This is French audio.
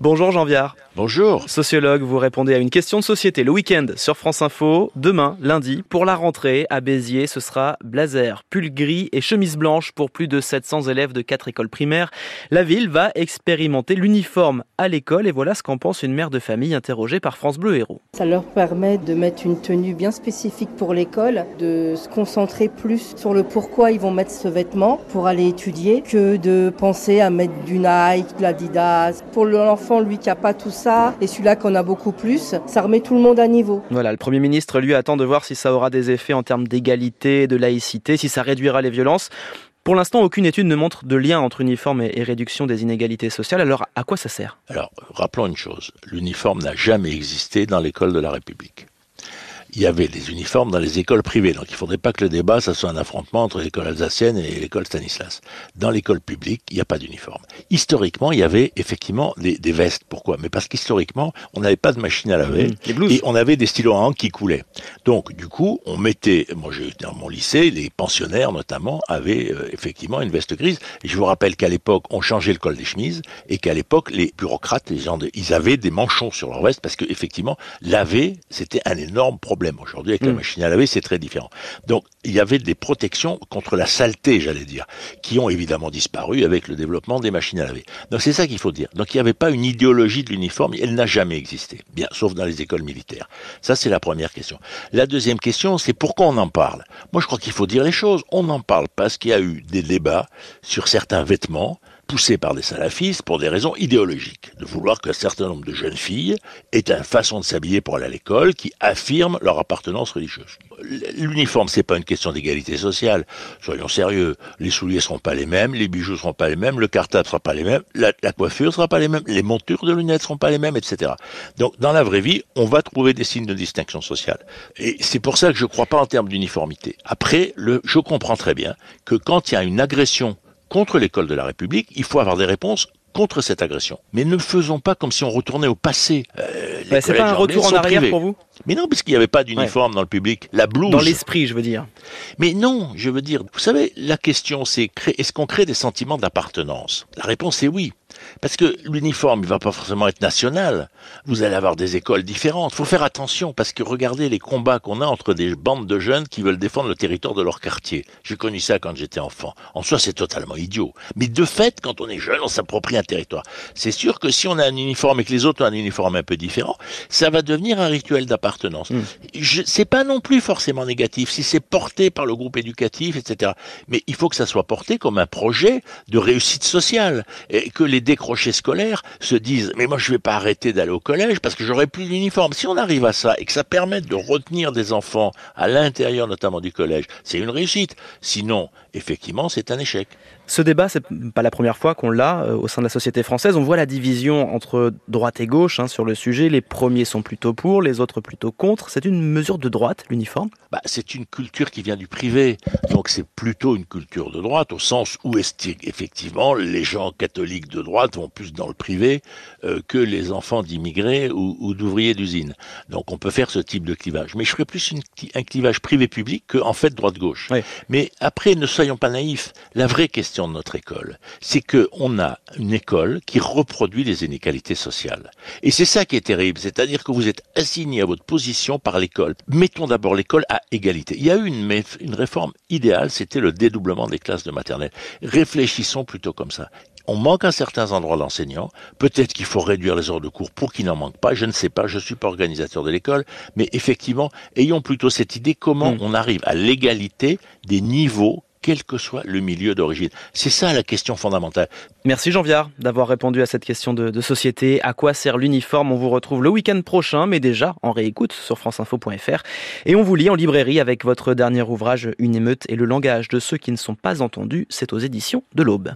Bonjour Jean Viard. Bonjour. Sociologue, vous répondez à une question de société le week-end sur France Info. Demain, lundi, pour la rentrée à Béziers, ce sera blazer, pull gris et chemise blanche pour plus de 700 élèves de quatre écoles primaires. La ville va expérimenter l'uniforme à l'école et voilà ce qu'en pense une mère de famille interrogée par France Bleu Héros. Ça leur permet de mettre une tenue bien spécifique pour l'école, de se concentrer plus sur le pourquoi ils vont mettre ce vêtement pour aller étudier que de penser à mettre du Nike, de l'Adidas. Pour l'enfant, lui qui a pas tout ça, ça et celui-là qu'on a beaucoup plus, ça remet tout le monde à niveau. Voilà, le Premier ministre, lui, attend de voir si ça aura des effets en termes d'égalité, de laïcité, si ça réduira les violences. Pour l'instant, aucune étude ne montre de lien entre uniforme et réduction des inégalités sociales. Alors, à quoi ça sert? Alors, rappelons une chose. L'uniforme n'a jamais existé dans l'école de la République il y avait des uniformes dans les écoles privées. Donc il ne faudrait pas que le débat, ça soit un affrontement entre l'école alsacienne et l'école Stanislas. Dans l'école publique, il n'y a pas d'uniforme. Historiquement, il y avait effectivement des, des vestes. Pourquoi? Mais parce qu'historiquement, on n'avait pas de machine à laver mmh, et on avait des stylos à encre qui coulaient. Donc du coup, on mettait, moi j'ai dans mon lycée, les pensionnaires notamment avaient euh, effectivement une veste grise. Et je vous rappelle qu'à l'époque, on changeait le col des chemises et qu'à l'époque, les bureaucrates, les gens, de, ils avaient des manchons sur leur veste parce qu'effectivement, laver, c'était un énorme problème Aujourd'hui, avec la mm. machine à laver, c'est très différent. Donc, il y avait des protections contre la saleté, j'allais dire, qui ont évidemment disparu avec le développement des machines à laver. Donc, c'est ça qu'il faut dire. Donc, il n'y avait pas une idéologie de l'uniforme, elle n'a jamais existé, bien, sauf dans les écoles militaires. Ça, c'est la première question. La deuxième question, c'est pourquoi on en parle? Moi, je crois qu'il faut dire les choses. On en parle parce qu'il y a eu des débats sur certains vêtements poussé par des salafistes pour des raisons idéologiques, de vouloir qu'un certain nombre de jeunes filles aient une façon de s'habiller pour aller à l'école qui affirme leur appartenance religieuse. L'uniforme, c'est pas une question d'égalité sociale. Soyons sérieux. Les souliers seront pas les mêmes, les bijoux seront pas les mêmes, le cartable sera pas les mêmes, la, coiffure sera pas les mêmes, les montures de lunettes seront pas les mêmes, etc. Donc, dans la vraie vie, on va trouver des signes de distinction sociale. Et c'est pour ça que je crois pas en termes d'uniformité. Après, le, je comprends très bien que quand il y a une agression contre l'école de la République, il faut avoir des réponses contre cette agression. Mais ne faisons pas comme si on retournait au passé. Euh, c'est pas un retour en arrière pour vous Mais non, puisqu'il n'y avait pas d'uniforme dans le public. La blouse. Dans l'esprit, je veux dire. Mais non, je veux dire. Vous savez, la question c'est est-ce qu'on crée des sentiments d'appartenance? La réponse est oui. Parce que l'uniforme, il va pas forcément être national. Vous allez avoir des écoles différentes. Faut faire attention parce que regardez les combats qu'on a entre des bandes de jeunes qui veulent défendre le territoire de leur quartier. J'ai connu ça quand j'étais enfant. En soi, c'est totalement idiot. Mais de fait, quand on est jeune, on s'approprie un territoire. C'est sûr que si on a un uniforme et que les autres ont un uniforme un peu différent, ça va devenir un rituel d'appartenance. Mm. C'est pas non plus forcément négatif si c'est porté par le groupe éducatif, etc. Mais il faut que ça soit porté comme un projet de réussite sociale et que les décrochés scolaires se disent mais moi je vais pas arrêter d'aller au collège parce que j'aurai plus d'uniforme. Si on arrive à ça et que ça permet de retenir des enfants à l'intérieur notamment du collège, c'est une réussite. Sinon, effectivement, c'est un échec. Ce débat, c'est pas la première fois qu'on l'a euh, au sein de la société française. On voit la division entre droite et gauche hein, sur le sujet. Les premiers sont plutôt pour, les autres plutôt contre. C'est une mesure de droite, l'uniforme? Bah, C'est une culture qui vient du privé. Donc c'est plutôt une culture de droite, au sens où effectivement les gens catholiques de droite vont plus dans le privé euh, que les enfants d'immigrés ou, d'ouvriers d'usine. Donc on peut faire ce type de clivage. Mais je ferais plus un clivage privé-public qu'en en fait droite-gauche. Mais après, ne soyons pas naïfs. La vraie question de notre école, c'est qu'on a une école qui reproduit les inégalités sociales. Et c'est ça qui est terrible, c'est-à-dire que vous êtes assigné à votre position par l'école. Mettons d'abord l'école à égalité. Il y a eu une, une réforme idéale, c'était le dédoublement des classes de maternelle. Réfléchissons plutôt comme ça on manque à certains endroits d'enseignants. Peut-être qu'il faut réduire les heures de cours pour qu'il n'en manque pas. Je ne sais pas. Je suis pas organisateur de l'école, mais effectivement, ayons plutôt cette idée comment hmm. on arrive à l'égalité des niveaux quel que soit le milieu d'origine. C'est ça la question fondamentale. Merci Jean Viard d'avoir répondu à cette question de, société. À quoi sert l'uniforme? On vous retrouve le week-end prochain, mais déjà en réécoute sur franceinfo.fr. Et on vous lit en librairie avec votre dernier ouvrage Une émeute et le langage de ceux qui ne sont pas entendus. C'est aux éditions de l'Aube.